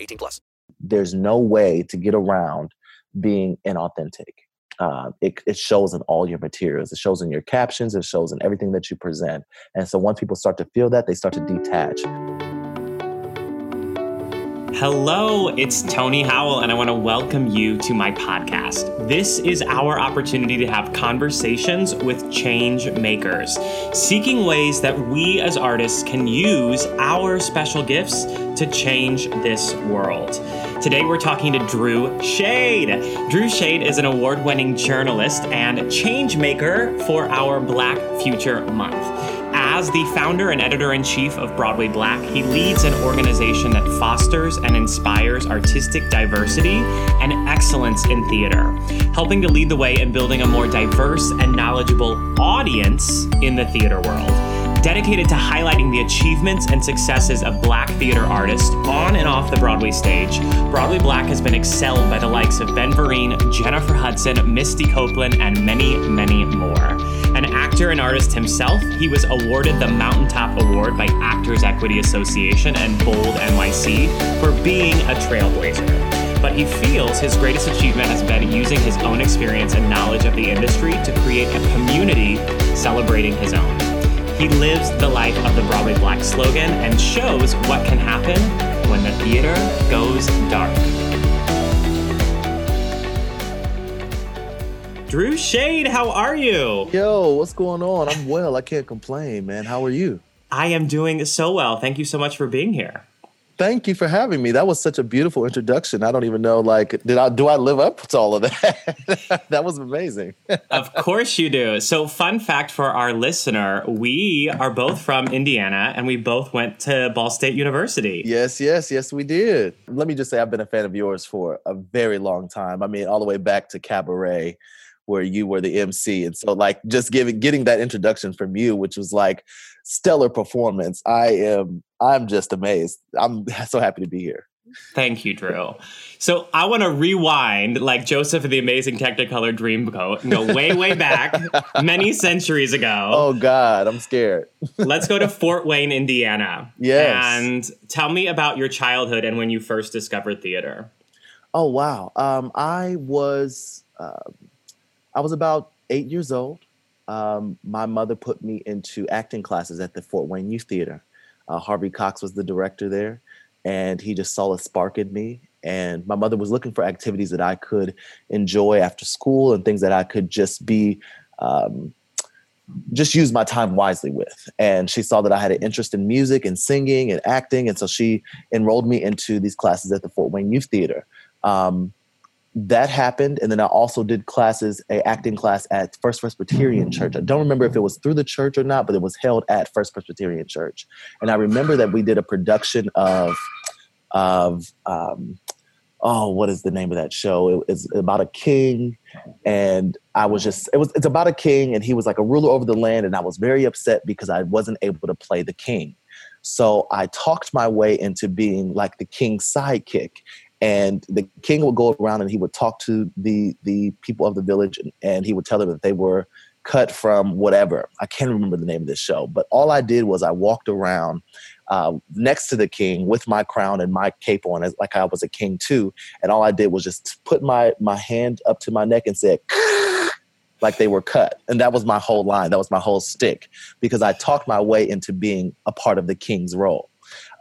18 plus. There's no way to get around being inauthentic. Uh, it, it shows in all your materials. It shows in your captions. It shows in everything that you present. And so once people start to feel that, they start to detach. Hello, it's Tony Howell, and I want to welcome you to my podcast. This is our opportunity to have conversations with change makers, seeking ways that we as artists can use our special gifts to change this world. Today we're talking to Drew Shade. Drew Shade is an award winning journalist and change maker for our Black Future Month. As the founder and editor in chief of Broadway Black, he leads an organization that fosters and inspires artistic diversity and excellence in theater, helping to lead the way in building a more diverse and knowledgeable audience in the theater world dedicated to highlighting the achievements and successes of black theater artists on and off the Broadway stage, Broadway Black has been excelled by the likes of Ben Vereen, Jennifer Hudson, Misty Copeland, and many, many more. An actor and artist himself, he was awarded the Mountaintop Award by Actors Equity Association and Bold NYC for being a trailblazer but he feels his greatest achievement has been using his own experience and knowledge of the industry to create a community celebrating his own. He lives the life of the Broadway Black slogan and shows what can happen when the theater goes dark. Drew Shade, how are you? Yo, what's going on? I'm well. I can't complain, man. How are you? I am doing so well. Thank you so much for being here. Thank you for having me. That was such a beautiful introduction. I don't even know, like, did I do I live up to all of that? that was amazing. of course you do. So, fun fact for our listener: we are both from Indiana, and we both went to Ball State University. Yes, yes, yes, we did. Let me just say, I've been a fan of yours for a very long time. I mean, all the way back to Cabaret where you were the MC. And so like just giving getting that introduction from you, which was like stellar performance. I am I'm just amazed. I'm so happy to be here. Thank you, Drew. So I want to rewind, like Joseph of the Amazing Technicolor Dreamcoat, go way, way back, many centuries ago. Oh God, I'm scared. Let's go to Fort Wayne, Indiana. Yes. And tell me about your childhood and when you first discovered theater. Oh wow, um, I was uh, I was about eight years old. Um, my mother put me into acting classes at the Fort Wayne Youth Theater. Uh, Harvey Cox was the director there, and he just saw a spark in me. And my mother was looking for activities that I could enjoy after school and things that I could just be, um, just use my time wisely with. And she saw that I had an interest in music and singing and acting. And so she enrolled me into these classes at the Fort Wayne Youth Theater. Um, that happened and then i also did classes a acting class at first presbyterian church. I don't remember if it was through the church or not but it was held at first presbyterian church. And i remember that we did a production of of um, oh what is the name of that show? It, it's about a king and i was just it was it's about a king and he was like a ruler over the land and i was very upset because i wasn't able to play the king. So I talked my way into being like the king's sidekick and the king would go around and he would talk to the the people of the village and, and, he would tell them that they were cut from whatever i can't remember the name of this show but all i did was i walked around uh, next to the king with my crown and my cape on as like i was a king too and all i did was just put my my hand up to my neck and said like they were cut. And that was my whole line. That was my whole stick because I talked my way into being a part of the king's role.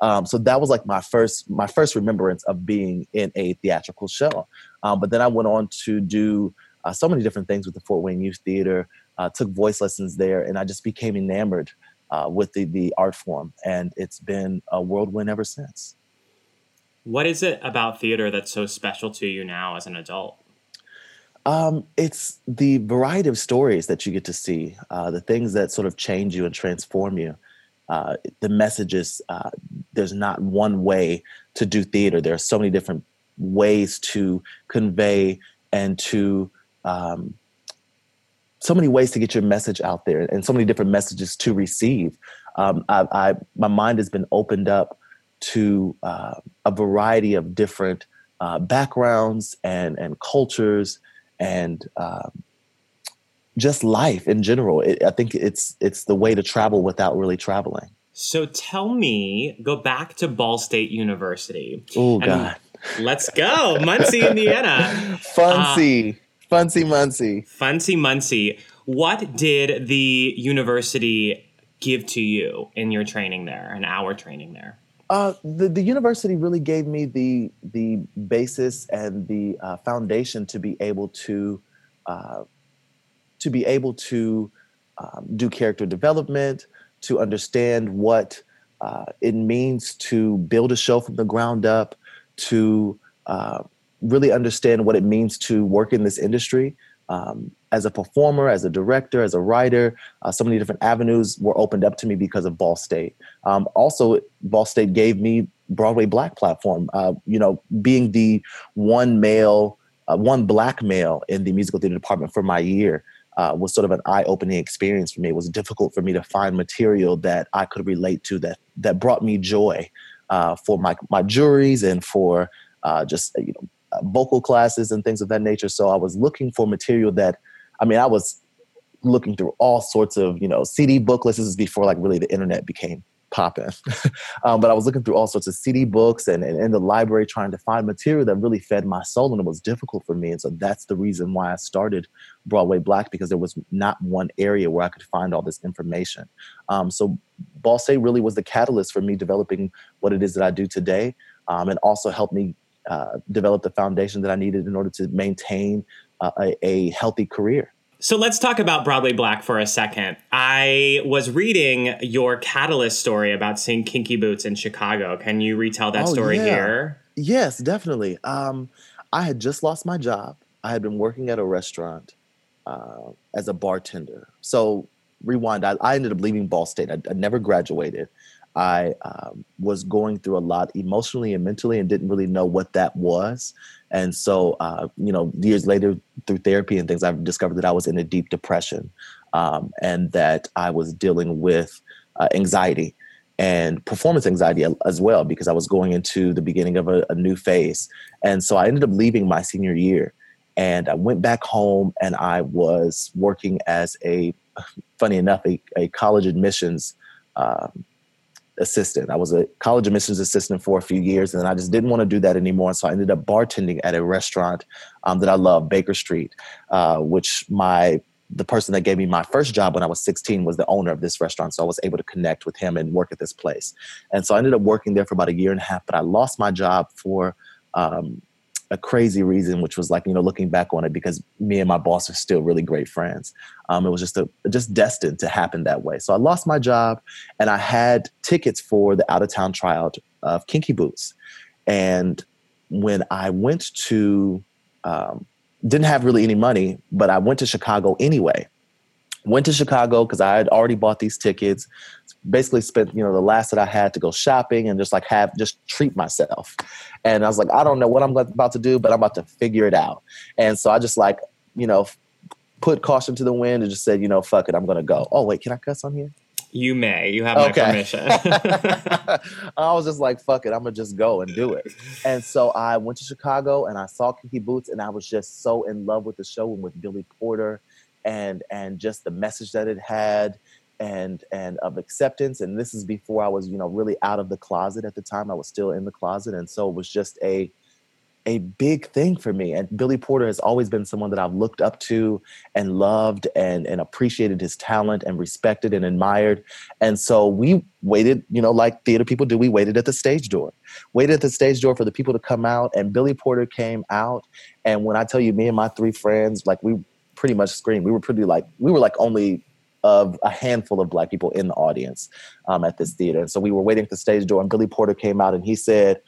Um, so that was like my first my first remembrance of being in a theatrical show. Um, but then I went on to do uh, so many different things with the Fort Wayne Youth Theater. Uh, took voice lessons there, and I just became enamored uh, with the the art form, and it's been a whirlwind ever since. What is it about theater that's so special to you now as an adult? Um, it's the variety of stories that you get to see, uh, the things that sort of change you and transform you. Uh, the messages, uh, there's not one way to do theater. There are so many different ways to convey and to, um, so many ways to get your message out there and so many different messages to receive. Um, I, I, my mind has been opened up to uh, a variety of different uh, backgrounds and, and cultures and um, just life in general. It, I think it's it's the way to travel without really traveling. So tell me, go back to Ball State University. Oh God, let's go, Muncie, Indiana. Funcy, uh, Funcy, Muncie, Funcy, Muncie. What did the university give to you in your training there, an hour training there? Uh, the, the university really gave me the the basis and the uh, foundation to be able to uh, to be able to um, do character development, to understand what uh, it means to build a show from the ground up, to uh, really understand what it means to work in this industry. Um, as a performer, as a director, as a writer, uh, so many different avenues were opened up to me because of Ball State. Um, also, Ball State gave me Broadway Black platform. Uh, you know, being the one male, uh, one black male in the musical theater department for my year. Uh, was sort of an eye-opening experience for me. It was difficult for me to find material that I could relate to that that brought me joy uh, for my my juries and for uh, just you know vocal classes and things of that nature. So I was looking for material that I mean, I was looking through all sorts of, you know, CD booklets. This is before like really the internet became popping. um, but I was looking through all sorts of CD books and, and in the library trying to find material that really fed my soul and it was difficult for me. And so that's the reason why I started Broadway Black because there was not one area where I could find all this information. Um, so Ball State really was the catalyst for me developing what it is that I do today um, and also helped me uh, develop the foundation that I needed in order to maintain uh, a, a healthy career. So let's talk about Broadway Black for a second. I was reading your catalyst story about seeing Kinky Boots in Chicago. Can you retell that oh, story yeah. here? Yes, definitely. Um, I had just lost my job. I had been working at a restaurant uh, as a bartender. So rewind. I, I, ended up leaving Ball State. I, I never graduated. I um, was going through a lot emotionally and mentally and didn't really know what that was. And so, uh, you know, years later through therapy and things, I've discovered that I was in a deep depression um, and that I was dealing with uh, anxiety and performance anxiety as well because I was going into the beginning of a, a new phase. And so I ended up leaving my senior year and I went back home and I was working as a, funny enough, a, a college admissions um, assistant. I was a college admissions assistant for a few years, and I just didn't want to do that anymore. So I ended up bartending at a restaurant um, that I love, Baker Street, uh, which my the person that gave me my first job when I was 16 was the owner of this restaurant. So I was able to connect with him and work at this place. And so I ended up working there for about a year and a half, but I lost my job for um, a crazy reason, which was like, you know, looking back on it because me and my boss are still really great friends. Um, it was just a, just destined to happen that way. So I lost my job and I had tickets for the out of town tryout of Kinky Boots. And when I went to, um, didn't have really any money, but I went to Chicago anyway went to Chicago because I had already bought these tickets. Basically, spent you know the last that I had to go shopping and just like have just treat myself. And I was like, I don't know what I'm about to do, but I'm about to figure it out. And so I just like you know put caution to the wind and just said, you know, fuck it, I'm gonna go. Oh wait, can I cuss on here? You may. You have okay. my permission. I was just like, fuck it, I'm gonna just go and do it. And so I went to Chicago and I saw Kinky Boots and I was just so in love with the show and with Billy Porter and and just the message that it had and and of acceptance and this is before i was you know really out of the closet at the time i was still in the closet and so it was just a a big thing for me. And Billy Porter has always been someone that I've looked up to and loved and, and appreciated his talent and respected and admired. And so we waited, you know, like theater people do, we waited at the stage door, waited at the stage door for the people to come out. And Billy Porter came out. And when I tell you, me and my three friends, like we pretty much screamed. We were pretty like, we were like only of a handful of black people in the audience um, at this theater. And so we were waiting at the stage door, and Billy Porter came out and he said,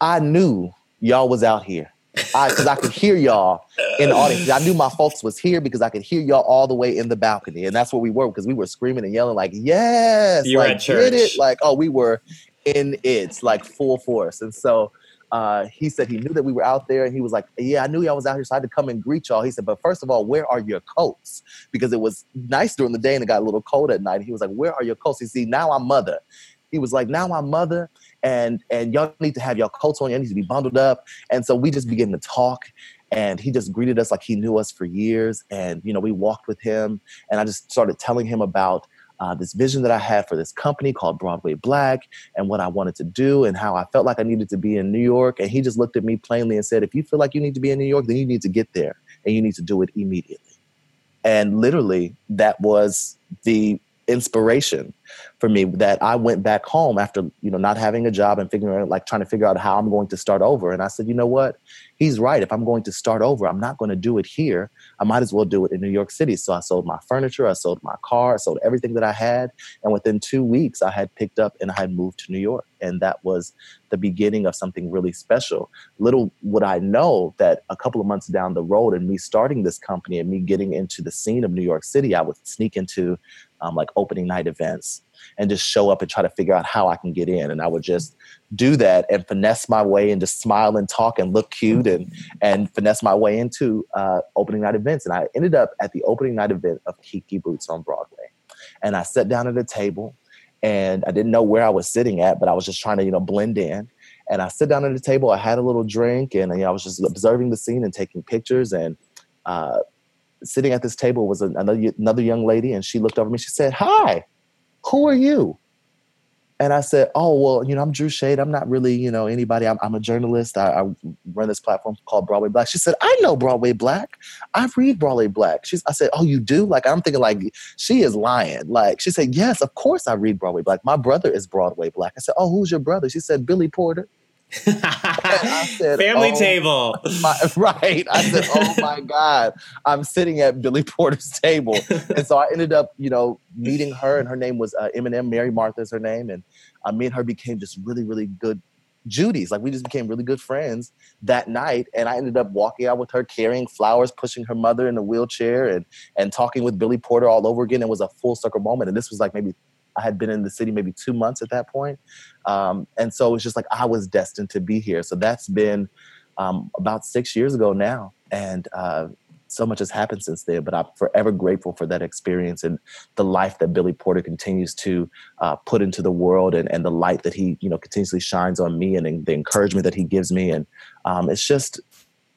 I knew y'all was out here. Because I, I, could hear y'all in the audience. I knew my folks was here because I could hear y'all all the way in the balcony, and that's where we were because we were screaming and yelling like, "Yes!" You like, at church. It? Like, oh, we were in it, like full force. And so uh, he said he knew that we were out there, and he was like, "Yeah, I knew y'all was out here, so I had to come and greet y'all." He said, "But first of all, where are your coats?" Because it was nice during the day and it got a little cold at night. He was like, "Where are your coats?" He said, now I'm mother. He was like, "Now I'm mother." and and y'all need to have your coats on. Y'all need to be bundled up. And so we just began to talk. And he just greeted us like he knew us for years. And you know, we walked with him, and I just started telling him about uh, this vision that I had for this company called Broadway Black and what I wanted to do and how I felt like I needed to be in New York. And he just looked at me plainly and said, If you feel like you need to be in New York, then you need to get there and you need to do it immediately. And literally, that was the inspiration for me that I went back home after you know not having a job and figuring like trying to figure out how I'm going to start over. And I said you know what? He's right. If I'm going to start over I'm not going to do it here. I might as well do it in New York City. So I sold my furniture I sold my car I sold everything that I had. And within 2 weeks I had picked up and I had moved to New York. And that was the beginning of something really special. Little would I know that a couple of months down the road and me starting this company and me getting into the scene of New York City I would sneak into um, like opening night events and just show up and try to figure out how I can get in. And I would just do that and finesse my way and just smile and talk and look cute and and finesse my way into uh, opening night events. And I ended up at the opening night event of Kinky Boots on Broadway. And I sat down at a table and I didn't know where I was sitting at, but I was just trying to, you know, blend in. And I sit down at the table, I had a little drink and you know, I was just observing the scene and taking pictures and uh, sitting at this table was another another young lady, and she looked over me. She said, "Hi, who are you?" And I said, "Oh, well, you know, I'm Drew Shade. I'm not really, you know, anybody. I'm, I'm a journalist. I, I, run this platform called Broadway Black." She said, "I know Broadway Black. I read Broadway Black." She's. I said, "Oh, you do?" Like I'm thinking, like she is lying. Like she said, "Yes, of course I read Broadway Black. My brother is Broadway Black." I said, "Oh, who's your brother?" She said, "Billy Porter." said, Family oh, table. My, right. I said, oh my God, I'm sitting at Billy Porter's table. and so I ended up, you know, meeting her, and her name was uh, Eminem. Mary Martha is her name. And uh, me and her became just really, really good Judy's. Like we just became really good friends that night. And I ended up walking out with her, carrying flowers, pushing her mother in a wheelchair, and and talking with Billy Porter all over again. It was a full circle moment. And this was like maybe I had been in the city maybe two months at that point. Um, and so it's just like I was destined to be here. So that's been um, about six years ago now. And uh, so much has happened since then, but I'm forever grateful for that experience and the life that Billy Porter continues to uh, put into the world and, and the light that he, you know, continuously shines on me and the encouragement that he gives me. And um, it's just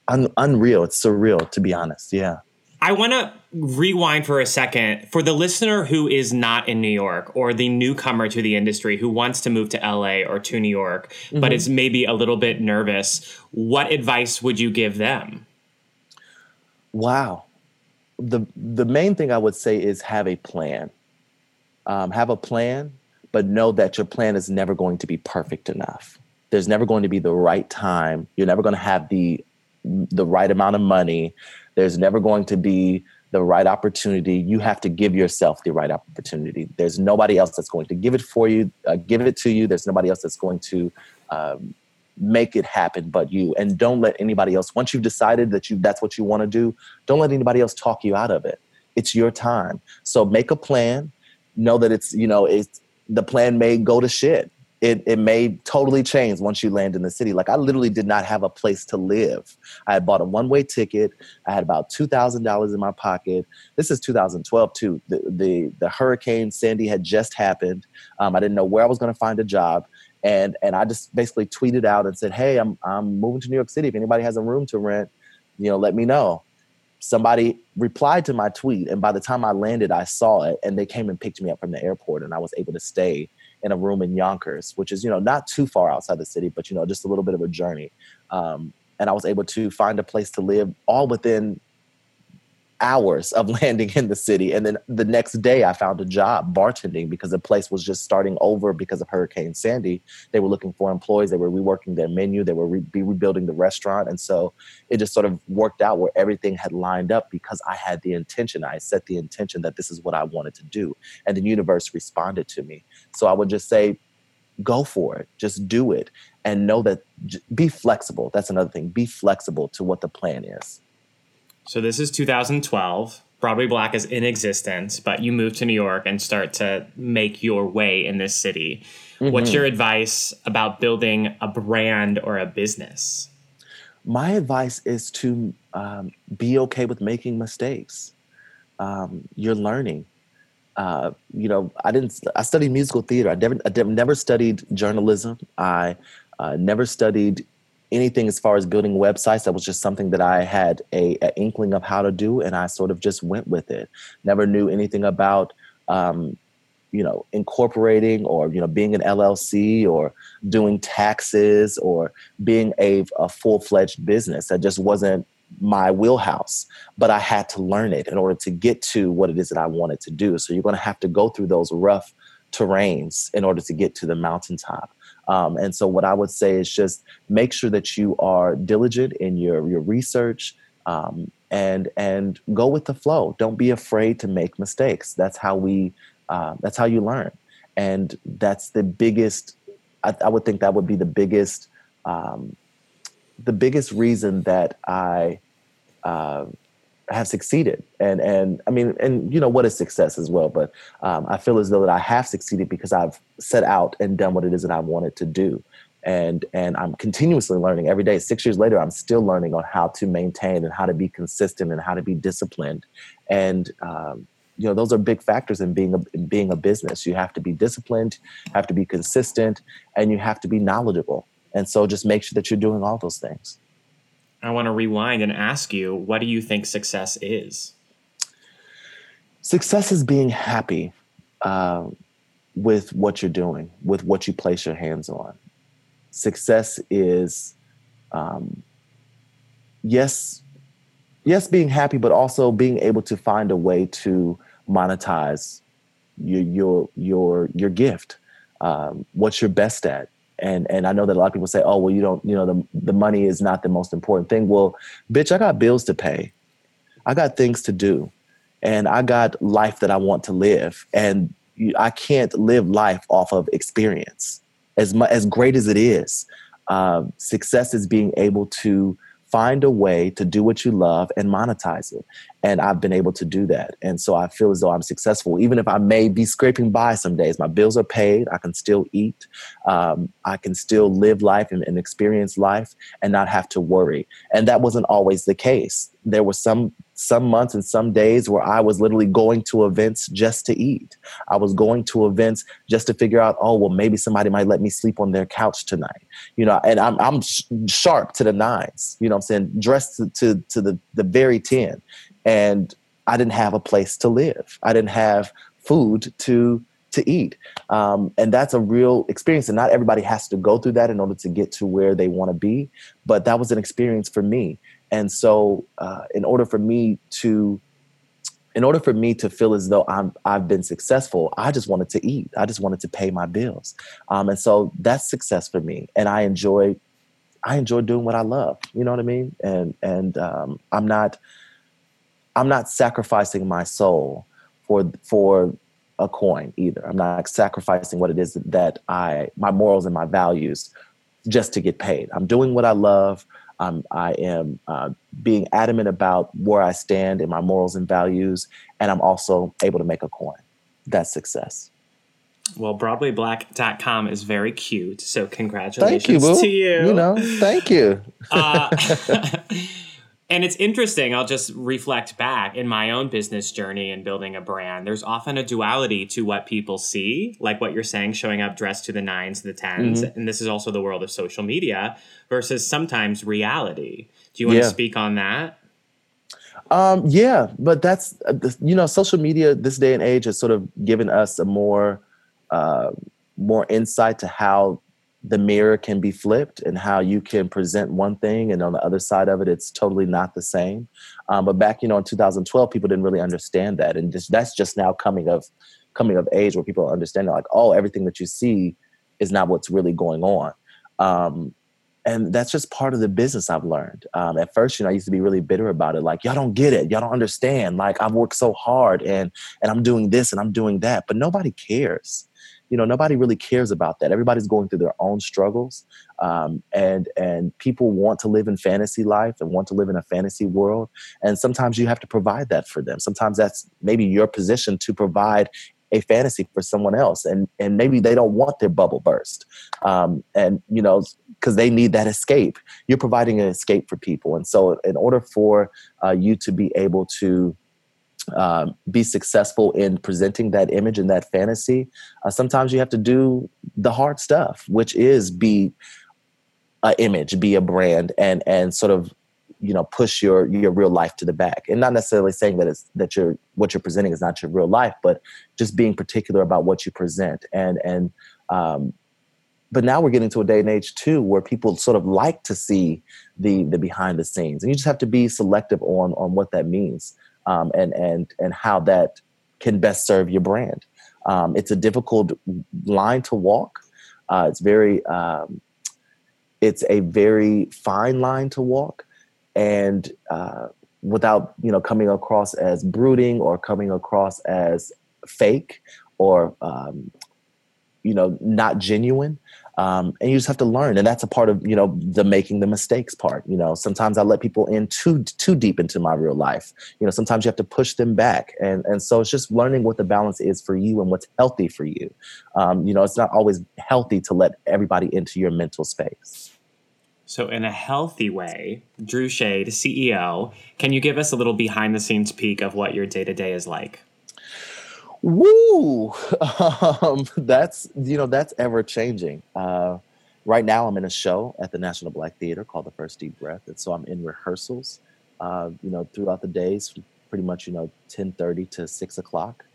un- unreal. It's surreal, to be honest. Yeah. I want to rewind for a second for the listener who is not in New York or the newcomer to the industry who wants to move to LA or to New York, mm-hmm. but is maybe a little bit nervous. What advice would you give them? Wow. The, the main thing I would say is have a plan. Um, have a plan, but know that your plan is never going to be perfect enough. There's never going to be the right time. You're never going to have the the right amount of money there's never going to be the right opportunity. You have to give yourself the right opportunity. There's nobody else that's going to give it for you, uh, give it to you. There's nobody else that's going to um, make it happen but you. And don't let anybody else. Once you've decided that you that's what you want to do, don't let anybody else talk you out of it. It's your time. So make a plan. Know that it's you know it's the plan may go to shit it, it may totally change once you land in the city. Like I literally did not have a place to live. I had bought a one way ticket. I had about two thousand dollars in my pocket. This is 2012 too. The the, the hurricane Sandy had just happened. Um, I didn't know where I was going to find a job, and and I just basically tweeted out and said, "Hey, I'm I'm moving to New York City. If anybody has a room to rent, you know, let me know." Somebody replied to my tweet, and by the time I landed, I saw it, and they came and picked me up from the airport, and I was able to stay in a room in Yonkers, which is you know not too far outside the city, but you know just a little bit of a journey. Um, and I was able to find a place to live all within hours of landing in the city. And then the next day, I found a job bartending because the place was just starting over because of Hurricane Sandy. They were looking for employees. They were reworking their menu. They were re- rebuilding the restaurant. And so it just sort of worked out where everything had lined up because I had the intention. I set the intention that this is what I wanted to do. And the universe responded to me. So I would just say, go for it. Just do it. And know that, be flexible. That's another thing. Be flexible to what the plan is. So this is 2012. Broadway Black is in existence, but you move to New York and start to make your way in this city. Mm-hmm. What's your advice about building a brand or a business? My advice is to um, be okay with making mistakes. Um, you're learning. Uh, you know, I didn't. I studied musical theater. I never, I never studied journalism. I uh, never studied anything as far as building websites that was just something that i had a, a, inkling of how to do and i sort of just went with it. Never knew anything about um, you know incorporating or you know being an llc or doing taxes or being a, a full-fledged business. That just wasn't my wheelhouse but i had to learn it in order to get to what it is that i wanted to do. So you're going to have to go through those rough terrains in order to get to the mountaintop um, and so, what I would say is just make sure that you are diligent in your your research. Um, and and go with the flow. Don't be afraid to make mistakes. That's how we. Uh, that's how you learn, and that's the biggest. I, I would think that would be the biggest. Um, the biggest reason that I uh, have succeeded. And and i mean and you know what is success as well but um, i feel as though that i have succeeded because i've set out and done what it is that i wanted to do. And and i'm continuously learning. Every day six years later i'm still learning on how to maintain and how to be consistent and how to be disciplined. And um, you know those are big factors in being a in being a business. You have to be disciplined have to be consistent and you have to be knowledgeable. And so just make sure that you're doing all those things I want to rewind and ask you, what do you think success is? Success is being happy uh, with what you're doing, with what you place your hands on. Success is, um, yes, yes, being happy, but also being able to find a way to monetize your your your your gift. Um, what you're best at and and I know that a lot of people say, "Oh, well, you don't, you know, the the money is not the most important thing." Well, bitch, I got bills to pay, I got things to do, and I got life that I want to live, and I can't live life off of experience. As much as great as it is, uh, success is being able to find a way to do what you love and monetize it. And I've been able to do that. And so I feel as though I'm successful, even if I may be scraping by some days. My bills are paid. I can still eat. Um, I can still live life and, and experience life and not have to worry. And that wasn't always the case. There were some some months and some days where I was literally going to events just to eat. I was going to events just to figure out, oh, well, maybe somebody might let me sleep on their couch tonight. You know, and I'm, I'm sharp to the nines, you know I'm saying? Dressed to, to, to the, the very 10. And I didn't have a place to live. I didn't have food to to eat. Um, and that's a real experience. And not everybody has to go through that in order to get to where they want to be. But that was an experience for me. And so, uh, in order for me to, in order for me to feel as though I'm I've been successful, I just wanted to eat. I just wanted to pay my bills, um, and so that's success for me. And I enjoy, I enjoy doing what I love. You know what I mean? And and um, I'm not, I'm not sacrificing my soul for for a coin either. I'm not sacrificing what it is that I my morals and my values just to get paid. I'm doing what I love. Um, I am uh, being adamant about where I stand in my morals and values, and I'm also able to make a coin. That's success. Well, BroadwayBlack.com is very cute. So congratulations thank you, to you. You know, thank you. uh, And it's interesting. I'll just reflect back in my own business journey and building a brand. There's often a duality to what people see, like what you're saying, showing up dressed to the nines, the 10s. Mm-hmm. And this is also the world of social media versus sometimes reality. Do you want yeah. to speak on that? Um, yeah, but that's, uh, you know, social media this day and age has sort of given us a more, uh, more insight to how the mirror can be flipped and how you can present one thing and on the other side of it it's totally not the same um, but back you know in 2012 people didn't really understand that and that's just now coming of coming of age where people understand like oh everything that you see is not what's really going on um, and that's just part of the business I've learned. Um, at first, you know, I used to be really bitter about it. Like, y'all don't get it. Y'all don't understand. Like, I've worked so hard and and I'm doing this and I'm doing that, but nobody cares you know nobody really cares about that. Everybody's going through their own struggles um, and and people want to live in fantasy life and want to live in a fantasy world and sometimes you have to provide that for them. Sometimes that's maybe your position to provide a fantasy for someone else and and maybe they don't want their bubble burst um, and you know because they need that escape. You're providing an escape for people and so in order for uh, you to be able to um, be successful in presenting that image and that fantasy, uh, sometimes you have to do the hard stuff, which is be an image, be a brand, and and sort of you know push your your real life to the back. And not necessarily saying that it's that you're what you're presenting is not your real life, but just being particular about what you present. And and um, but now we're getting to a day and age too where people sort of like to see the the behind the scenes. And you just have to be selective on on what that means um, and and and how that can best serve your brand. Um, it's a difficult line to walk. Uh, it's very um, it's a very fine line to walk, and uh, without you know coming across as brooding or coming across as fake or um, you know not genuine um, and you just have to learn. And that's a part of you know the making the mistakes part you know. Sometimes i let people in too too deep into my real life. You know sometimes you have to push them back. And and so it's just learning what the balance is for you and what's healthy for you. Um, you know it's not always healthy to let everybody into your mental space. So, in a healthy way, Drew Shade, CEO, can you give us a little behind the scenes peek of what your day to day is like? Woo! Um, that's you know that's ever changing. Uh, right now, I'm in a show at the National Black Theater called The First Deep Breath, and so I'm in rehearsals. Uh, you know, throughout the days, pretty much you know 10:30 to 6 o'clock.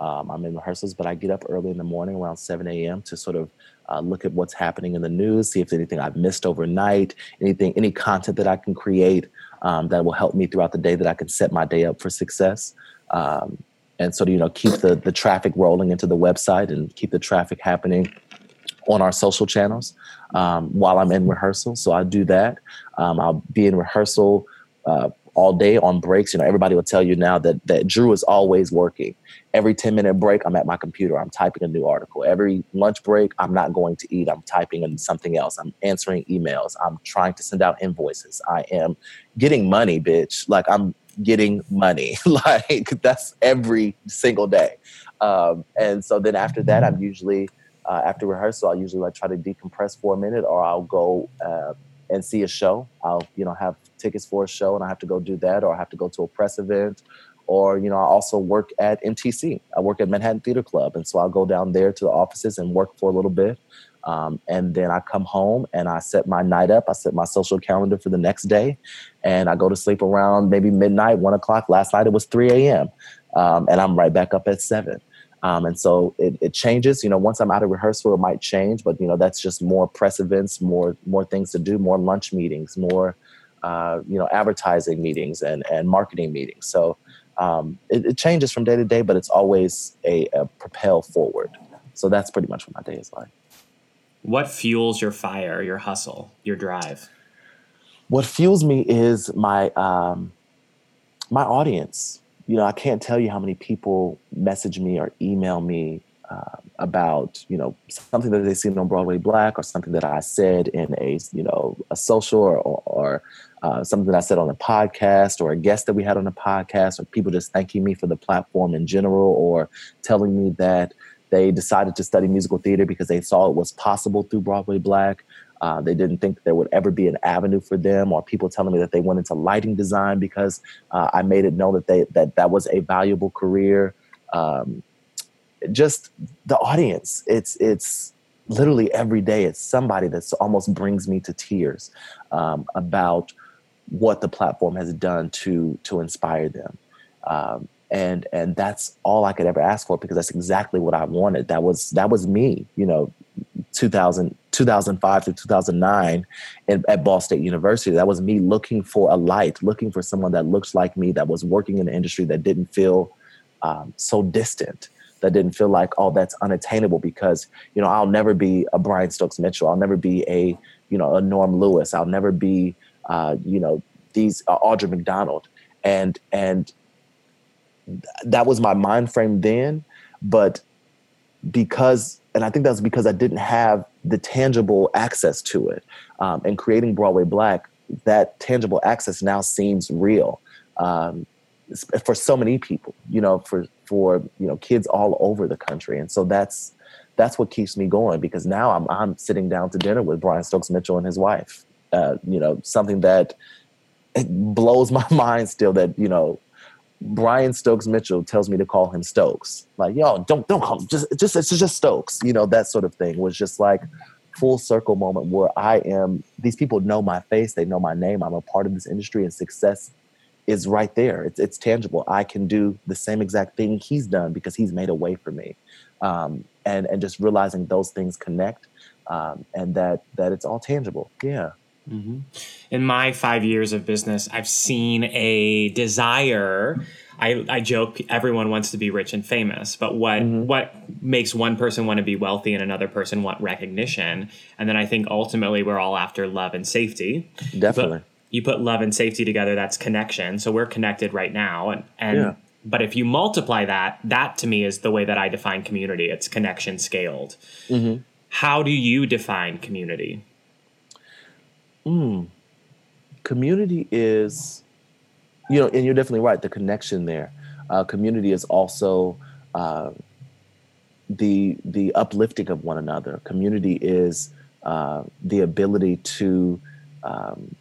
Um, I'm in rehearsals, but I get up early in the morning around 7 a.m. to sort of uh, look at what's happening in the news, see if there's anything I've missed overnight, anything, any content that I can create um, that will help me throughout the day that I can set my day up for success. Um, and so to, you know keep the the traffic rolling into the website and keep the traffic happening on our social channels um, while I'm in rehearsal. So I do that. Um, I'll be in rehearsal uh, all day on breaks. You know, everybody will tell you now that that Drew is always working. Every 10 minute break, I'm at my computer. I'm typing a new article. Every lunch break, I'm not going to eat. I'm typing in something else. I'm answering emails. I'm trying to send out invoices. I am getting money, bitch. Like I'm getting money. like that's every single day. Um, and so then after that, I'm usually uh, after rehearsal, I'll usually like try to decompress for a minute, or I'll go uh, and see a show. I'll you know have tickets for a show, and I have to go do that, or I have to go to a press event, or you know I also work at MTC. I work at Manhattan Theater Club, and so I'll go down there to the offices and work for a little bit. Um, and then I come home and I set my night up. I set my social calendar for the next day, and I go to sleep around maybe midnight, one o'clock. Last night it was 3 a.m., um, and I'm right back up at seven. Um, and so it, it, changes. You know, once I'm out of rehearsal, it might change, but you know that's just more press events, more more things to do, more lunch meetings, more uh, you know advertising meetings and and marketing meetings. So um, it, it, changes from day to day, but it's always a, a propel forward. So that's pretty much what my day is like. What fuels your fire, your hustle, your drive? What fuels me is my um, my audience. You know, I can't tell you how many people message me or email me uh, about you know something that they seen on Broadway Black or something that I said in a you know a social or, or uh, something that I said on a podcast or a guest that we had on a podcast or people just thanking me for the platform in general or telling me that they decided to study musical theater because they saw it was possible through Broadway Black. Uh, they didn't think there would ever be an avenue for them, or people telling me that they went into lighting design because uh, I made it known that they that that was a valuable career. Um, just the audience, it's it's literally every day. It's somebody that almost brings me to tears um, about what the platform has done to to inspire them. Um, and and that's all I could ever ask for because that's exactly what I wanted. That was that was me, you know, 2000, 2005 to 2009 in, at Ball State University. That was me looking for a light, looking for someone that looks like me, that was working in the industry that didn't feel um, so distant, that didn't feel like, oh, that's unattainable because, you know, I'll never be a Brian Stokes Mitchell. I'll never be a, you know, a Norm Lewis. I'll never be, uh, you know, these uh, Audra McDonald. And, and that was my mind frame then. But because and I think that's because I didn't have the tangible access to it. Um, and creating Broadway Black, that tangible access now seems real um, for so many people. You know, for for you know kids all over the country, and so that's that's what keeps me going because now I'm I'm sitting down to dinner with Brian Stokes Mitchell and his wife. Uh, you know, something that it blows my mind still that you know Brian Stokes Mitchell tells me to call him Stokes. Like, yo, don't don't call him just just it's just Stokes. You know, that sort of thing was just like full circle moment where I am these people know my face, they know my name, I'm a part of this industry and success is right there. It's it's tangible. I can do the same exact thing he's done because he's made a way for me. Um, and and just realizing those things connect um, and that that it's all tangible. Yeah. Mm-hmm. In my five years of business, I've seen a desire. I, I joke everyone wants to be rich and famous, but what mm-hmm. what makes one person want to be wealthy and another person want recognition? And then I think ultimately we're all after love and safety. Definitely. But you put love and safety together, that's connection. So we're connected right now, and and yeah. but if you multiply that, that to me is the way that I define community. It's connection scaled. Mm-hmm. How do you define community? Mm. Community is, you know, and you're definitely right. The connection there. Uh, community is also uh, the the uplifting of one another. Community is uh, the ability to. Um,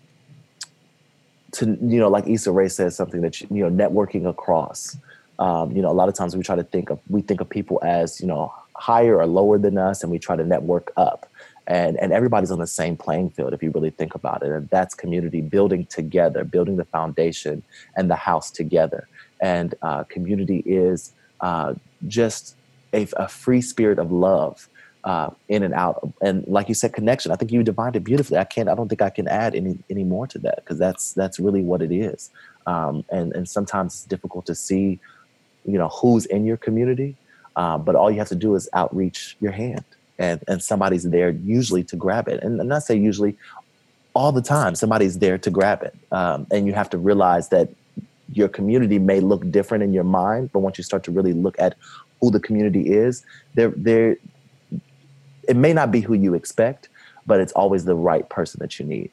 to you know, like Issa Rae says something that you know, networking across. Um, you know, a lot of times we try to think of we think of people as you know higher or lower than us, and we try to network up and and everybody's on the same playing field if you really think about it. And that's community building together building the foundation and the house together. And uh, community is uh, just a, a, free spirit of love uh, in and out. And like you said connection. I think you defined it beautifully. I can't i don't think i can add any any more to that because that's that's really what it is. Um, and and sometimes it's difficult to see you know who's in your community uh, but all you have to do is outreach your hand and and somebody's there usually to grab it. And, and I say usually all the time somebody's there to grab it. Um, and you have to realize that your community may look different in your mind but once you start to really look at who the community is there there it may not be who you expect but it's always the right person that you need.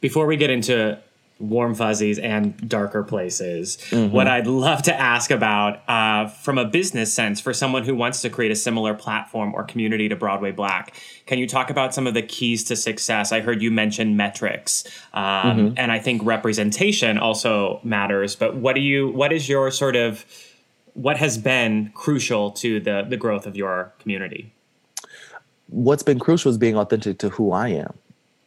Before we get into warm fuzzies and darker places. Mm-hmm. What I'd love to ask about uh, from a business sense for someone who wants to create a similar platform or community to Broadway Black, can you talk about some of the keys to success? I heard you mention metrics, um, mm-hmm. and I think representation also matters. But what do you? What is your sort of what has been crucial to the the growth of your community? What's been crucial is being authentic to who I am.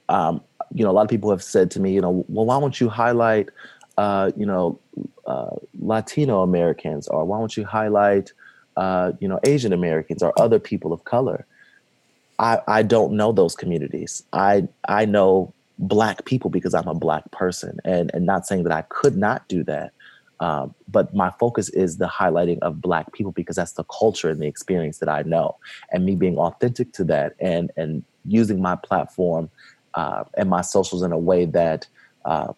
Um, you know, a lot of people have said to me, you know, well, why don't you highlight, uh, you know, uh, Latino Americans, or why don't you highlight, uh, you know, Asian Americans or other people of color? I I don't know those communities. I I know black people because I'm a black person, and and not saying that I could not do that. Um, but my focus is the highlighting of black people because that's the culture and the experience that I know, and me being authentic to that, and and using my platform uh, and my socials in a way that um,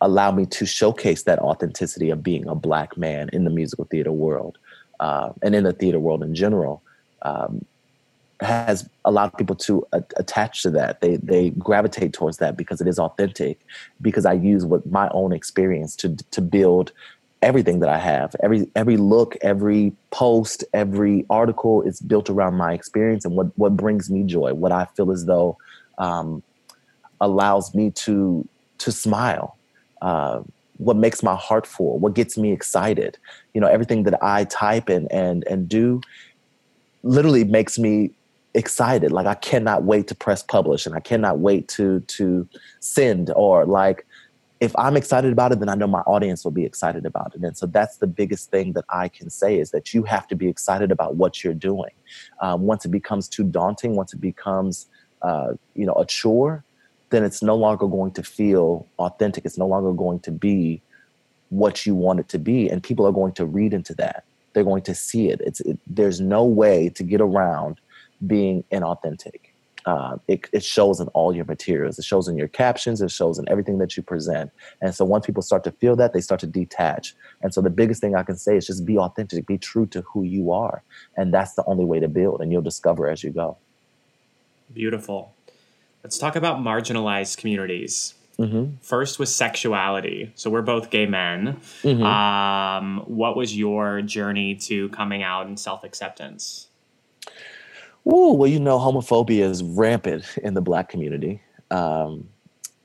allow me to showcase that authenticity of being a black man in the musical theater world uh, and in the theater world in general um, has allowed people to a- attach to that. They they gravitate towards that because it is authentic. Because I use what my own experience to to build everything that I have. Every every look, every post, every article is built around my experience and what what brings me joy. What I feel as though um, allows me to to smile. Uh, what makes my heart full? What gets me excited? You know, everything that I type and and and do literally makes me excited. Like I cannot wait to press publish, and I cannot wait to to send or like if I'm excited about it, then I know my audience will be excited about it. And so that's the biggest thing that I can say is that you have to be excited about what you're doing. Um, once it becomes too daunting, once it becomes, uh, you know, a chore, then it's no longer going to feel authentic. It's no longer going to be what you want it to be, and people are going to read into that. They're going to see it. It's it, there's no way to get around being inauthentic uh, it, it, shows in all your materials. It shows in your captions. It shows in everything that you present. And so once people start to feel that, they start to detach. And so the biggest thing I can say is just be authentic, be true to who you are. And that's the only way to build, and you'll discover as you go. Beautiful. Let's talk about marginalized communities. Mm-hmm. First was sexuality. So we're both gay men. Mm-hmm. Um, what was your journey to coming out and self acceptance? Ooh, well, you know, homophobia is rampant in the black community, um,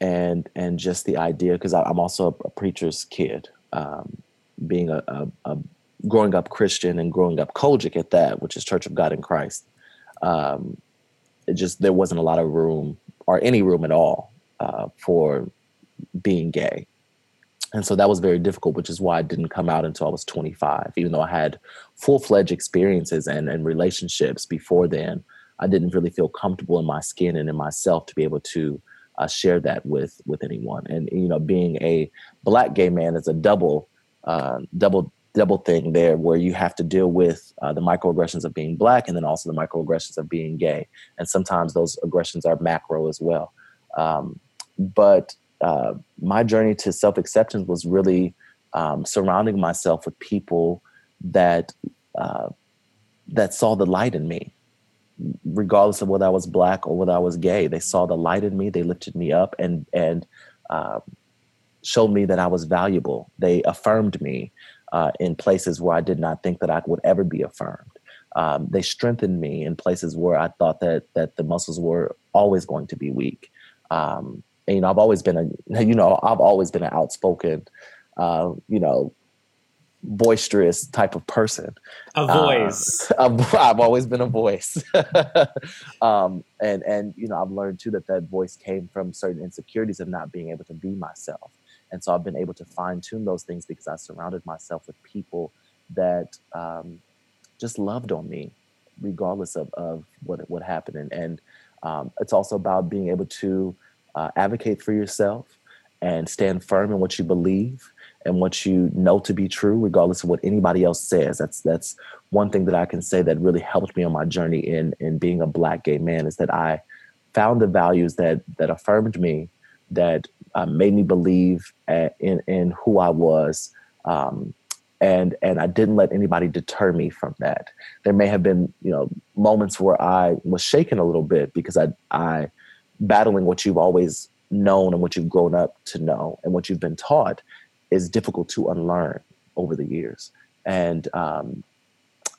and and just the idea because I'm also a, preacher's kid, um, being a, a, a, growing up Christian and growing up COGIC at that, which is Church of God in Christ. Um, it just there wasn't a lot of room or any room at all uh, for being gay. And so that was very difficult which is why i didn't come out until i was 25 even though i had full-fledged experiences and, and relationships before then i didn't really feel comfortable in my skin and in myself to be able to uh, share that with with anyone. And you know being a black gay man is a double uh, double double thing there where you have to deal with uh, the microaggressions of being black and then also the microaggressions of being gay and sometimes those aggressions are macro as well um, but uh, my journey to self acceptance was really um, surrounding myself with people that uh, that saw the light in me, regardless of whether I was black or whether I was gay. They saw the light in me. They lifted me up and and uh, showed me that I was valuable. They affirmed me uh, in places where I did not think that I would ever be affirmed. Um, they strengthened me in places where I thought that that the muscles were always going to be weak. Um, and, you know, I've always been a, you know, I've always been an outspoken, uh, you know, boisterous type of person. A voice. Uh, I've always been a voice. um, and, and, you know, I've learned too that that voice came from certain insecurities of not being able to be myself. And so I've been able to fine tune those things because I surrounded myself with people that um, just loved on me, regardless of, of what, what happened. And, and um, it's also about being able to uh, advocate for yourself and stand firm in what you believe and what you know to be true, regardless of what anybody else says. That's that's one thing that I can say that really helped me on my journey in in being a black gay man is that I found the values that that affirmed me, that uh, made me believe at, in in who I was. Um, and and I didn't let anybody deter me from that. There may have been, you know, moments where I was shaken a little bit because I I battling what you've always known and what you've grown up to know and what you've been taught is difficult to unlearn over the years. And um,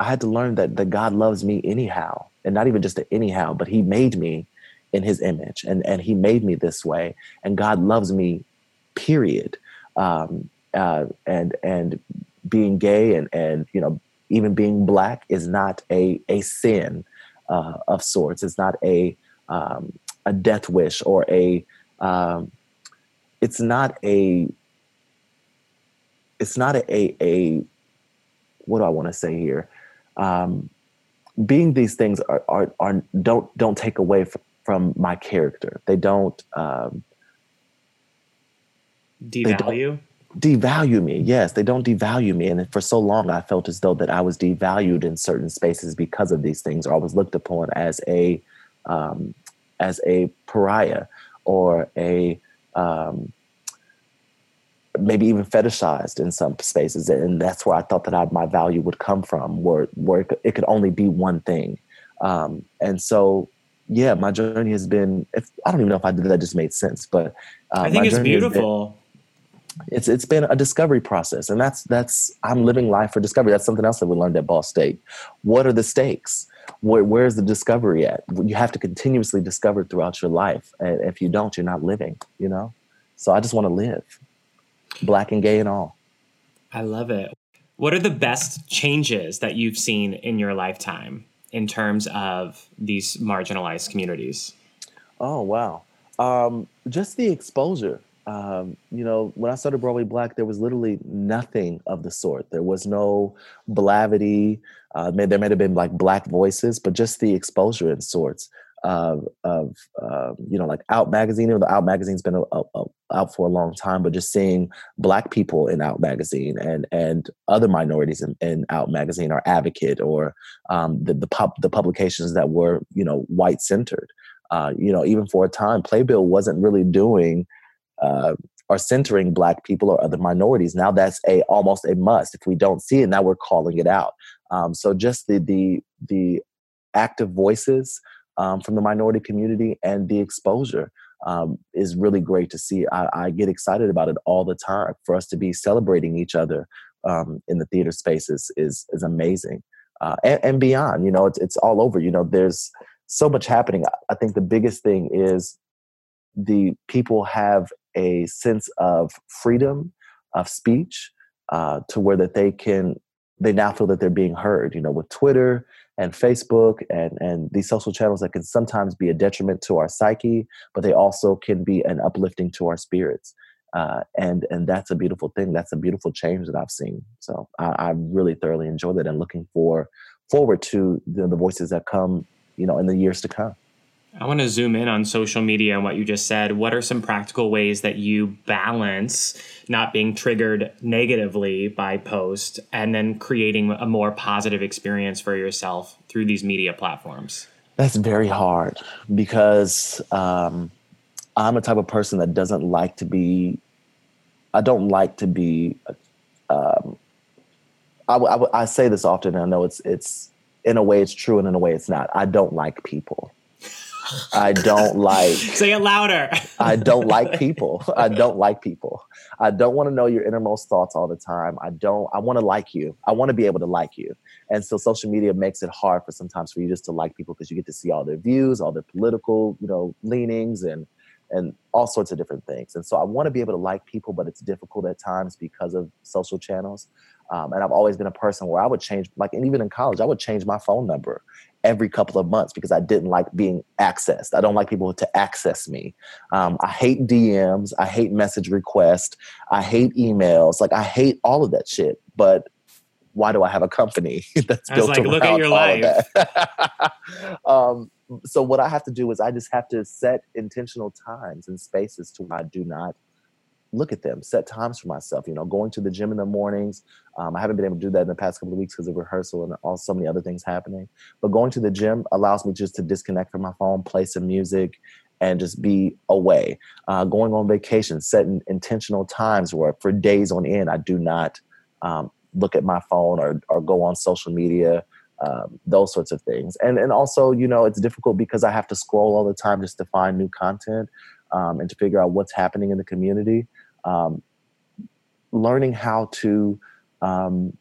I had to learn that, that God loves me anyhow, and not even just anyhow, but He made me in His image, and and He made me this way, and God loves me, period. Um, uh, and and being gay and and you know even being black is not a a sin uh, of sorts. It's not a um, a death wish or a um, it's not a it's not a a, a what do I want to say here? Um, being these things are, are, are don't don't take away from, my character. They don't um, devalue. They don't devalue me. Yes, they don't devalue me. And for so long, I felt as though that I was devalued in certain spaces because of these things, or I was looked upon as a um, as a pariah or a um, maybe even fetishized in some spaces and that's where i thought that I, my value would come from where, where it could, it could only be one thing um, and so yeah my journey has been if, i don't even know if i did that just made sense but uh, i think it's beautiful been, it's it's been a discovery process and that's that's i'm living life for discovery that's something else that we learned at ball state what are the stakes where, where's the discovery at? You have to continuously discover throughout your life. And if you don't, you're not living, you know? So I just want to live, black and gay and all. I love it. What are the best changes that you've seen in your lifetime in terms of these marginalized communities? Oh, wow. Um, just the exposure um, you know, when I started Broadway Black, there was literally nothing of the sort. There was no blavity. Uh, there may have been like black voices, but just the exposure in sorts of, of uh, you know, like Out Magazine. You know, the Out Magazine's been a, a, a, out for a long time, but just seeing black people in Out Magazine and and other minorities in, in Out Magazine or Advocate or um, the the, pub, the publications that were you know white centered. Uh, you know, even for a time, Playbill wasn't really doing uh, are centering black people or other minorities now that's a almost a must if we don't see it now we're calling it out um, so just the the the active voices um, from the minority community and the exposure um, is really great to see. I, I, get excited about it all the time. For us to be celebrating each other um, in the theater spaces is is amazing. Uh, and, and beyond you know it's, it's all over. You know there's so much happening. I think the biggest thing is the people have a sense of freedom of speech uh, to where that they can they now feel that they're being heard you know with twitter and facebook and and these social channels that can sometimes be a detriment to our psyche but they also can be an uplifting to our spirits. Uh, and and that's a beautiful thing. That's a beautiful change that i've seen. So i, I really thoroughly enjoy that and looking for forward to the, the voices that come you know in the years to come I want to zoom in on social media and what you just said. What are some practical ways that you balance not being triggered negatively by post and then creating a more positive experience for yourself through these media platforms? That's very hard because um, I'm a type of person that doesn't like to be, I don't like to be, um, I, I, I say this often and I know it's, it's, in a way it's true and in a way it's not. I don't like people. I don't like. Say it louder. I don't like people. I don't like people. I don't want to know your innermost thoughts all the time. I don't. I want to like you. I want to be able to like you. And so social media makes it hard for sometimes for you just to like people because you get to see all their views, all their political, you know, leanings, and and all sorts of different things. And so I want to be able to like people, but it's difficult at times because of social channels. Um, and I've always been a person where I would change, like, and even in college, I would change my phone number every couple of months because I didn't like being accessed. I don't like people to access me. Um, I hate DMs. I hate message requests. I hate emails. Like, I hate all of that shit. But why do I have a company that's built like, around look at your life. um, so what I have to do is I just have to set intentional times and spaces to where I do not look at them, set times for myself. You know, going to the gym in the mornings. Um, I haven't been able to do that in the past couple of weeks because of rehearsal and all so many other things happening. But going to the gym allows me just to disconnect from my phone, play some music, and just be away. Uh, going on vacation, setting intentional times where for days on end I do not um, look at my phone or or go on social media. Um, those sorts of things, and and also you know it's difficult because I have to scroll all the time just to find new content um, and to figure out what's happening in the community um, learning how to um,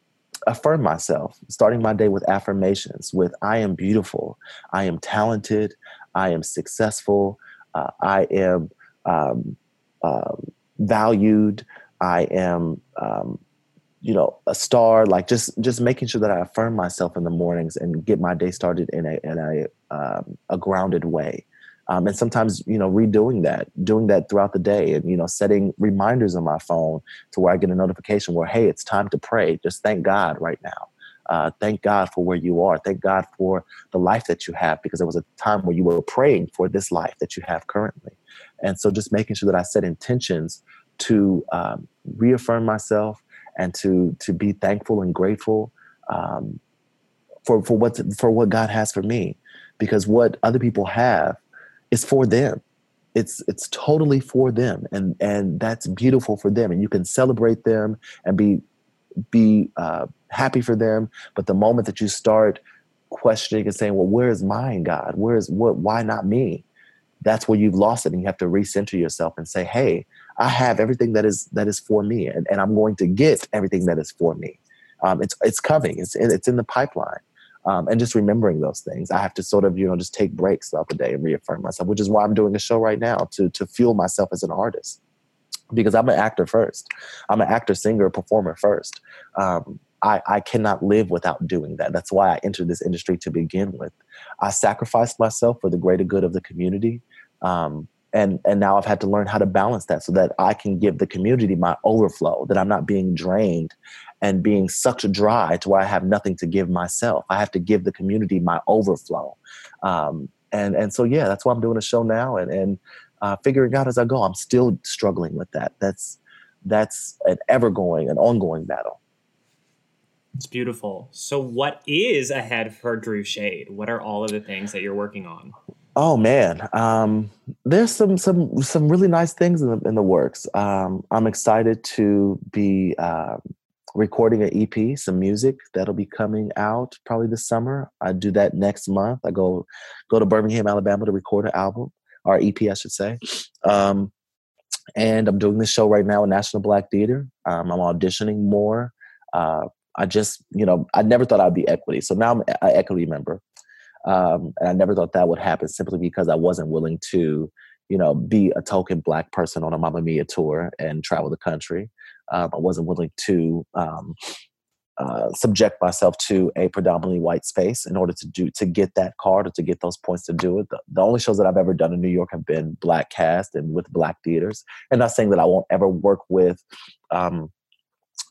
affirm myself, starting my day with affirmations with I am beautiful, I am talented, I am successful, uh, I am um, um valued, I am um, you know a star. Like just just making sure that i affirm myself in the mornings and get my day started in a in a um, a grounded way um, and sometimes you know redoing that doing that throughout the day and you know setting reminders on my phone to where i get a notification where hey it's time to pray. Just thank god right now. Uh, thank god for where you are. Thank god for the life that you have because there was a time where you were praying for this life that you have currently. And so just making sure that i set intentions to um, reaffirm myself and to to be thankful and grateful um, for for what for what god has for me. Because what other people have is for them. It's it's totally for them and and that's beautiful for them and you can celebrate them and be be uh, happy for them but the moment that you start questioning and saying well where is mine god? Where is what why not me? That's where you've lost it and you have to recenter yourself and say hey i have everything that is that is for me and, and i'm going to get everything that is for me. Um, it's it's coming. It's it's in the pipeline um, and just remembering those things. I have to sort of, you know, just take breaks throughout the day and reaffirm myself, which is why I'm doing a show right now to to fuel myself as an artist. Because I'm an actor first. I'm an actor, singer, performer first. Um, I, I cannot live without doing that. That's why I entered this industry to begin with. I sacrificed myself for the greater good of the community. Um, and and now I've had to learn how to balance that so that I can give the community my overflow, that I'm not being drained and being sucked dry to where I have nothing to give myself. I have to give the community my overflow. Um, and and so yeah, that's why I'm doing a show now and and uh, figuring out as I go. I'm still struggling with that. That's that's an ever going, an ongoing battle. It's beautiful. So, what is ahead for Drew Shade? What are all of the things that you're working on? Oh man, um, there's some some some really nice things in the in the works. Um, I'm excited to be uh, recording an EP, some music that'll be coming out probably this summer. I do that next month. I go go to Birmingham, Alabama to record an album or EP, I should say. Um, and I'm doing this show right now at National Black Theater. Um, I'm auditioning more. Uh, I just, you know, I never thought I'd be equity. So now I'm an equity member. Um, and I never thought that would happen simply because I wasn't willing to, you know, be a token black person on a Mamma Mia tour and travel the country. Um, I wasn't willing to um, uh, subject myself to a predominantly white space in order to do to get that card or to get those points to do it. The, the, only shows that I've ever done in New York have been black cast and with black theaters. And not saying that I won't ever work with um,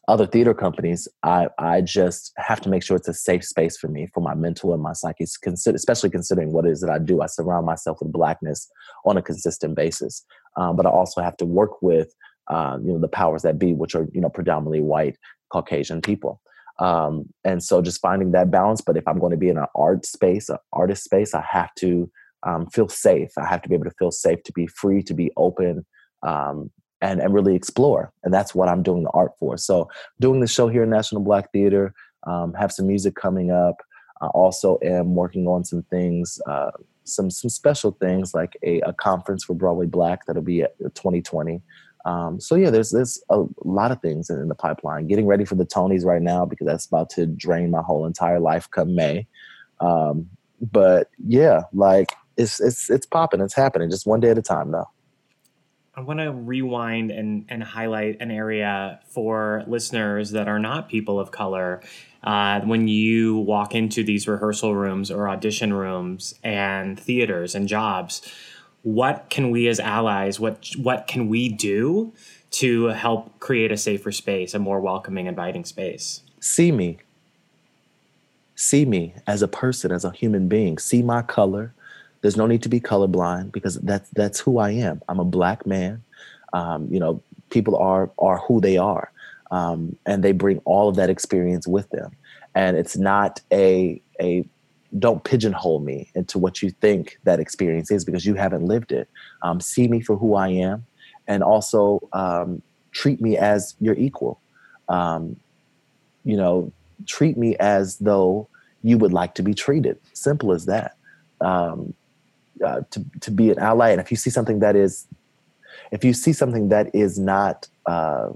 other theater companies. I I just have to make sure it's a safe space for me, for my mental and my psyche. Especially considering what it is that I do. I surround myself with blackness on a consistent basis, um, but I also have to work with. Uh, you know the powers that be, which are you know predominantly white Caucasian people. Um, and so just finding that balance. But if I'm going to be in an art space, an artist space, I have to um, feel safe. I have to be able to feel safe, to be free, to be open, um, and, and really explore. And that's what I'm doing the art for. So doing the show here at National Black Theater, um, have some music coming up. I also am working on some things, uh, some some special things like a, a conference for Broadway Black that'll be at 2020. Um, so yeah, there's there's a lot of things in, in, the pipeline. Getting ready for the Tonys right now because that's about to drain my whole entire life come May. Um, but yeah, like it's it's it's popping, it's happening, just one day at a time though. I want to rewind and, and highlight an area for listeners that are not people of color. Uh, when you walk into these rehearsal rooms or audition rooms and theaters and jobs, what can we as allies what what can we do to help create a safer space a more welcoming inviting space? See me. See me as a person as a human being. See my color there's no need to be colorblind because that's that's who i am i'm a black man um, you know people are are who they are um, and they bring all of that experience with them and it's not a a don't pigeonhole me into what you think that experience is because you haven't lived it. Um, see me for who I am, and also um, treat me as your equal. Um, you know, treat me as though you would like to be treated. Simple as that. Um, uh, to to be an ally, and if you see something that is, if you see something that is not. Uh,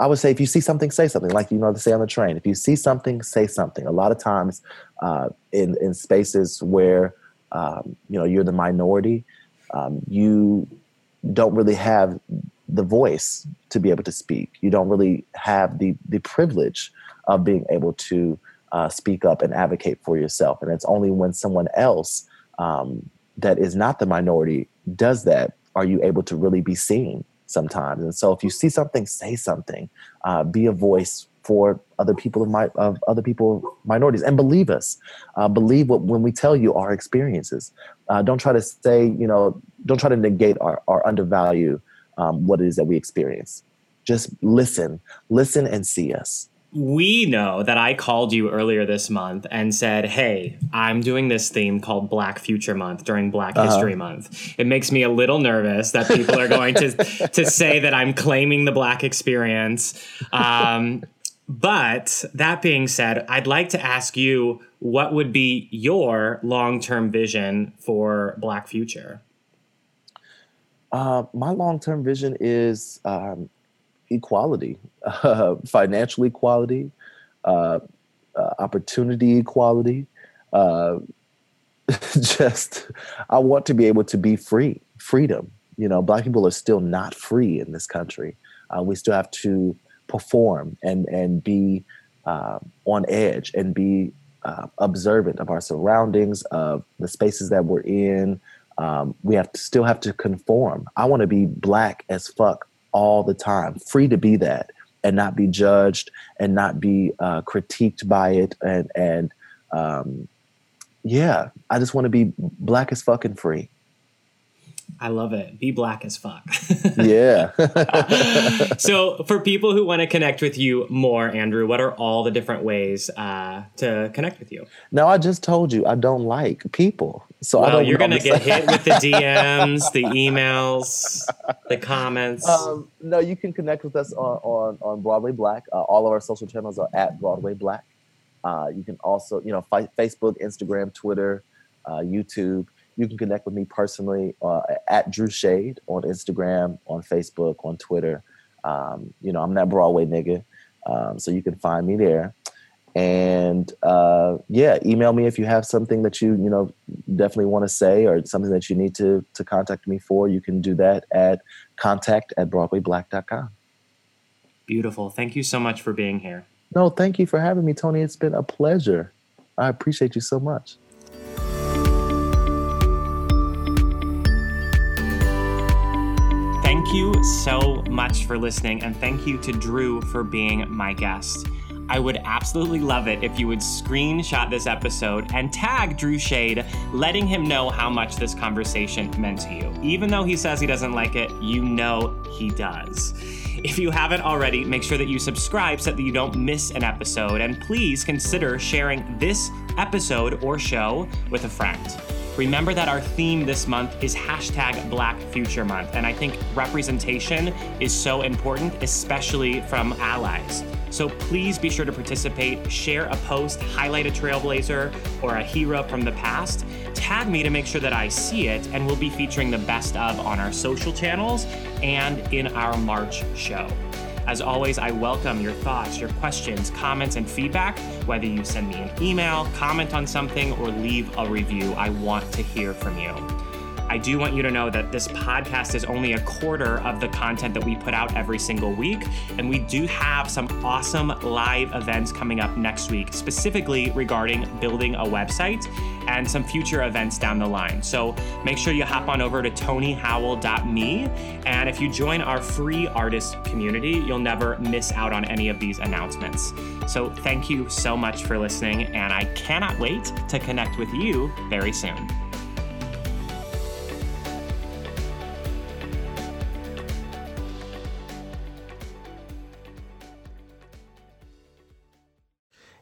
I would say if you see something, say something. Like you know to say on the train. If you see something, say something. A lot of times, uh, in in spaces where um, you know you're the minority, um, you don't really have the voice to be able to speak. You don't really have the the privilege of being able to uh, speak up and advocate for yourself. And it's only when someone else um, that is not the minority does that are you able to really be seen sometimes. And so if you see something, say something. Uh, be a voice for other people of, my, of other people minorities and believe us. Uh, believe what when we tell you our experiences. Uh, don't try to say you know. Don't try to negate or, or undervalue um, what it is that we experience. Just listen, listen, and see us we know that I called you earlier this month and said, Hey, I'm doing this theme called Black Future Month during Black uh-huh. History Month. It makes me a little nervous that people are going to, to say that I'm claiming the Black experience. Um, but that being said, I'd like to ask you what would be your long term vision for Black Future? Uh, my long term vision is um, equality, uh, financial equality, uh, uh, opportunity equality. Uh, just, I want to be able to be free, freedom. You know, Black people are still not free in this country. Uh, we still have to perform and and be on edge and be observant of our surroundings, of the spaces that we're in, um, we have to still have to conform. I want to be black as fuck all the time, free to be that and not be judged and not be uh, critiqued by it. And, and um, yeah, I just want to be black as fucking free. I love it. Be black as fuck. yeah. so, for people who want to connect with you more, Andrew, what are all the different ways uh, to connect with you? Now, I just told you I don't like people. So well, I don't you're going to get hit with the DMs, the emails, the comments. Um, no, you can connect with us on, on, on Broadway Black. Uh, all of our social channels are at Broadway Black. Uh, you can also, you know, fi- Facebook, Instagram, Twitter, uh, YouTube you can connect with me personally uh, at Drew Shade on Instagram, on Facebook, on Twitter. Um, you know, I'm that Broadway nigga, um, so you can find me there. And uh, yeah, email me if you have something that you you know definitely want to say or something that you need to to contact me for. You can do that at contact at broadwayblack.com. Beautiful. Thank you so much for being here. No, thank you for having me, Tony. It's been a pleasure. I appreciate you so much. Thank you so much for listening, and thank you to Drew for being my guest. I would absolutely love it if you would screenshot this episode and tag Drew Shade, letting him know how much this conversation meant to you. Even though he says he doesn't like it, you know he does. If you haven't already, make sure that you subscribe so that you don't miss an episode, and please consider sharing this episode or show with a friend. Remember that our theme this month is hashtag Black Future Month, and I think representation is so important, especially from allies. So please be sure to participate, share a post, highlight a trailblazer or a hero from the past, tag me to make sure that I see it, and we'll be featuring the best of on our social channels and in our March show. As always, I welcome your thoughts, your questions, comments, and feedback. Whether you send me an email, comment on something, or leave a review, I want to hear from you. I do want you to know that this podcast is only a quarter of the content that we put out every single week. And we do have some awesome live events coming up next week, specifically regarding building a website and some future events down the line. So make sure you hop on over to tonyhowell.me. And if you join our free artist community, you'll never miss out on any of these announcements. So thank you so much for listening. And I cannot wait to connect with you very soon.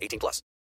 18 plus.